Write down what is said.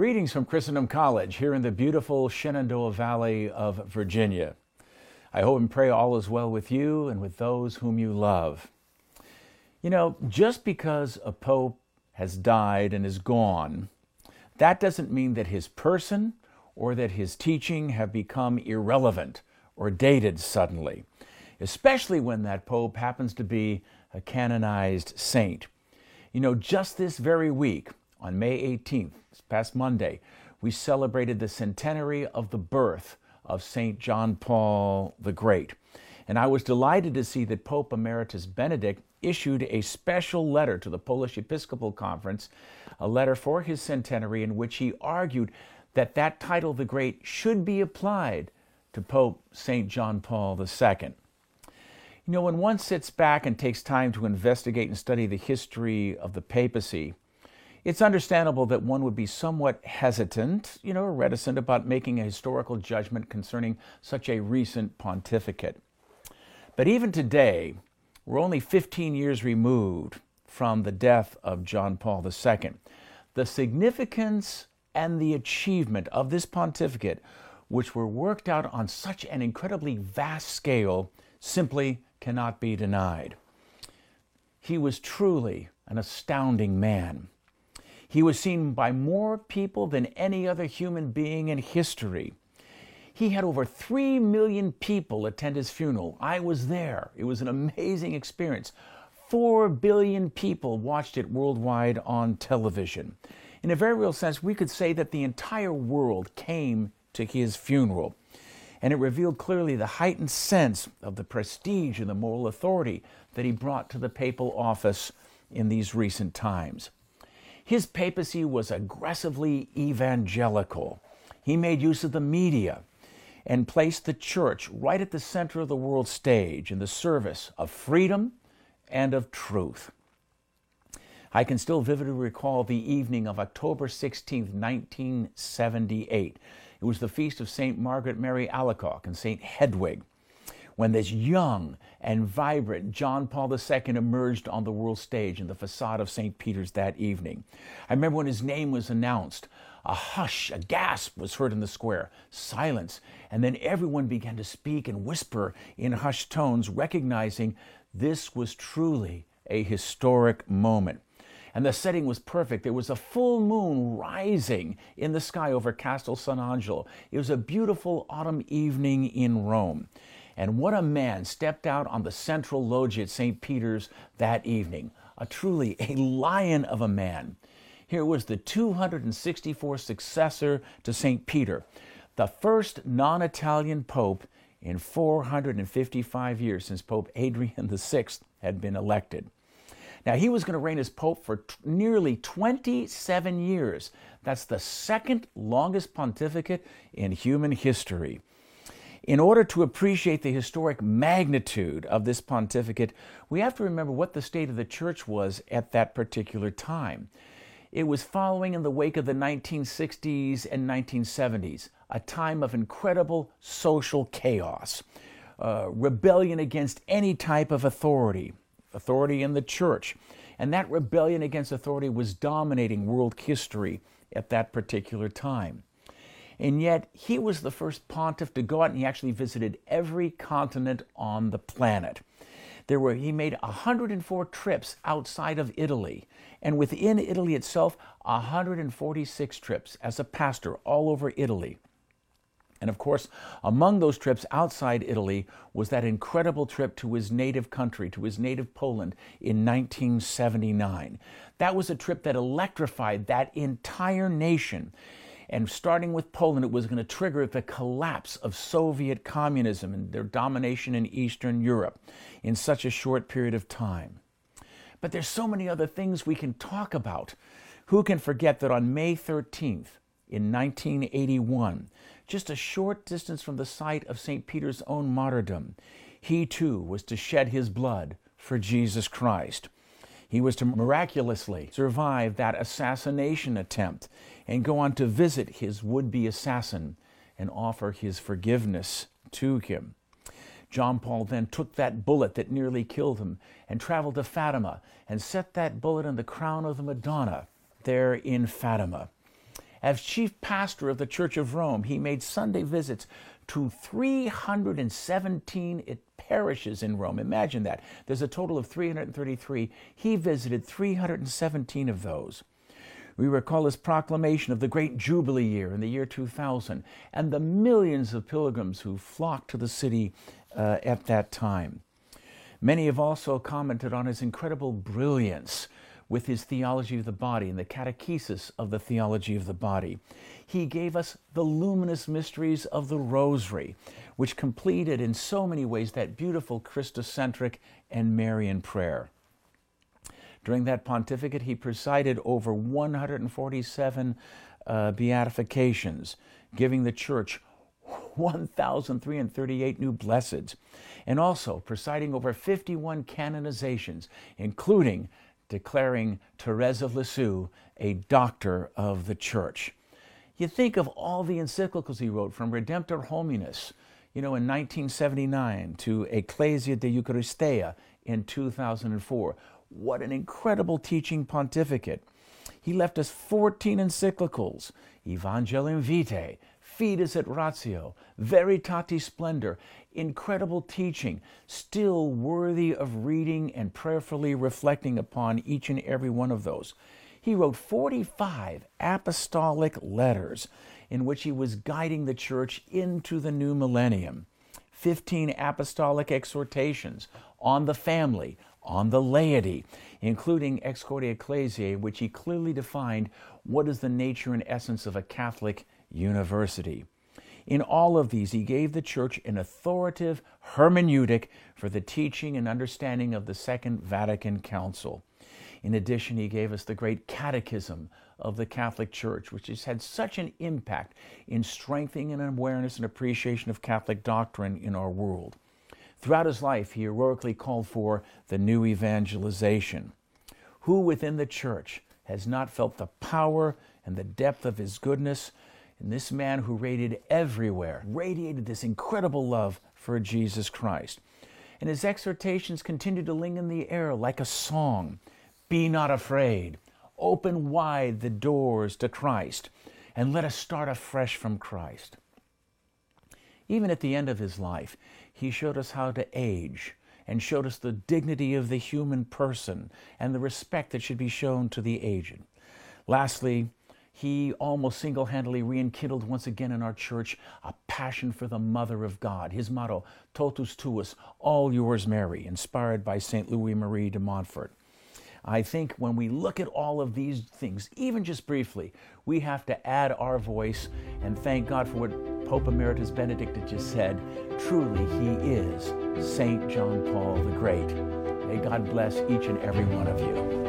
Greetings from Christendom College here in the beautiful Shenandoah Valley of Virginia. I hope and pray all is well with you and with those whom you love. You know, just because a pope has died and is gone, that doesn't mean that his person or that his teaching have become irrelevant or dated suddenly, especially when that pope happens to be a canonized saint. You know, just this very week, on May 18th, this past Monday, we celebrated the centenary of the birth of St. John Paul the Great. And I was delighted to see that Pope Emeritus Benedict issued a special letter to the Polish Episcopal Conference, a letter for his centenary in which he argued that that title, the Great, should be applied to Pope St. John Paul II. You know, when one sits back and takes time to investigate and study the history of the papacy, it's understandable that one would be somewhat hesitant, you know, reticent about making a historical judgment concerning such a recent pontificate. But even today, we're only 15 years removed from the death of John Paul II. The significance and the achievement of this pontificate, which were worked out on such an incredibly vast scale, simply cannot be denied. He was truly an astounding man. He was seen by more people than any other human being in history. He had over 3 million people attend his funeral. I was there. It was an amazing experience. 4 billion people watched it worldwide on television. In a very real sense, we could say that the entire world came to his funeral. And it revealed clearly the heightened sense of the prestige and the moral authority that he brought to the papal office in these recent times. His papacy was aggressively evangelical. He made use of the media and placed the church right at the center of the world stage in the service of freedom and of truth. I can still vividly recall the evening of October 16, 1978. It was the feast of St. Margaret Mary Alacoque and St. Hedwig when this young and vibrant John Paul II emerged on the world stage in the facade of St. Peter's that evening. I remember when his name was announced, a hush, a gasp was heard in the square, silence, and then everyone began to speak and whisper in hushed tones, recognizing this was truly a historic moment. And the setting was perfect. There was a full moon rising in the sky over Castel Sant'Angelo. It was a beautiful autumn evening in Rome. And what a man stepped out on the central loggia at St. Peter's that evening. A truly a lion of a man. Here was the 264th successor to St. Peter, the first non Italian pope in 455 years since Pope Adrian VI had been elected. Now, he was going to reign as Pope for t- nearly 27 years. That's the second longest pontificate in human history. In order to appreciate the historic magnitude of this pontificate, we have to remember what the state of the church was at that particular time. It was following in the wake of the 1960s and 1970s, a time of incredible social chaos, uh, rebellion against any type of authority, authority in the church. And that rebellion against authority was dominating world history at that particular time. And yet, he was the first pontiff to go out and he actually visited every continent on the planet. There were, he made 104 trips outside of Italy, and within Italy itself, 146 trips as a pastor all over Italy. And of course, among those trips outside Italy was that incredible trip to his native country, to his native Poland in 1979. That was a trip that electrified that entire nation. And starting with Poland, it was going to trigger the collapse of Soviet communism and their domination in Eastern Europe in such a short period of time. But there's so many other things we can talk about. Who can forget that on May 13th, in 1981, just a short distance from the site of St. Peter's own martyrdom, he too was to shed his blood for Jesus Christ. He was to miraculously survive that assassination attempt and go on to visit his would be assassin and offer his forgiveness to him. John Paul then took that bullet that nearly killed him and traveled to Fatima and set that bullet in the crown of the Madonna there in Fatima. As chief pastor of the Church of Rome, he made Sunday visits to 317 parishes in Rome. Imagine that. There's a total of 333. He visited 317 of those. We recall his proclamation of the great Jubilee year in the year 2000 and the millions of pilgrims who flocked to the city uh, at that time. Many have also commented on his incredible brilliance with his theology of the body and the catechesis of the theology of the body. He gave us the luminous mysteries of the Rosary, which completed in so many ways that beautiful Christocentric and Marian prayer. During that pontificate, he presided over 147 uh, beatifications, giving the church 1,338 new blesseds, and also presiding over 51 canonizations, including declaring Therese of Lisieux a doctor of the church. You think of all the encyclicals he wrote from Redemptor Hominis, you know, in 1979 to Ecclesia de Eucharistia in 2004. What an incredible teaching pontificate. He left us 14 encyclicals Evangelium Vitae, Fides et Ratio, Veritatis Splendor, incredible teaching, still worthy of reading and prayerfully reflecting upon each and every one of those. He wrote 45 apostolic letters in which he was guiding the church into the new millennium, 15 apostolic exhortations on the family, on the laity, including Ex Corde Ecclesiae, which he clearly defined what is the nature and essence of a Catholic university. In all of these, he gave the church an authoritative hermeneutic for the teaching and understanding of the Second Vatican Council. In addition, he gave us the great catechism of the Catholic Church, which has had such an impact in strengthening an awareness and appreciation of Catholic doctrine in our world. Throughout his life, he heroically called for the new evangelization. Who within the church has not felt the power and the depth of his goodness? And this man who radiated everywhere, radiated this incredible love for Jesus Christ. And his exhortations continue to ling in the air like a song Be not afraid. Open wide the doors to Christ, and let us start afresh from Christ. Even at the end of his life, he showed us how to age and showed us the dignity of the human person and the respect that should be shown to the aged. Lastly, he almost single handedly rekindled once again in our church a passion for the Mother of God. His motto, Totus Tuus, all yours, Mary, inspired by St. Louis Marie de Montfort. I think when we look at all of these things, even just briefly, we have to add our voice and thank God for what Pope Emeritus Benedict just said. Truly, he is St. John Paul the Great. May God bless each and every one of you.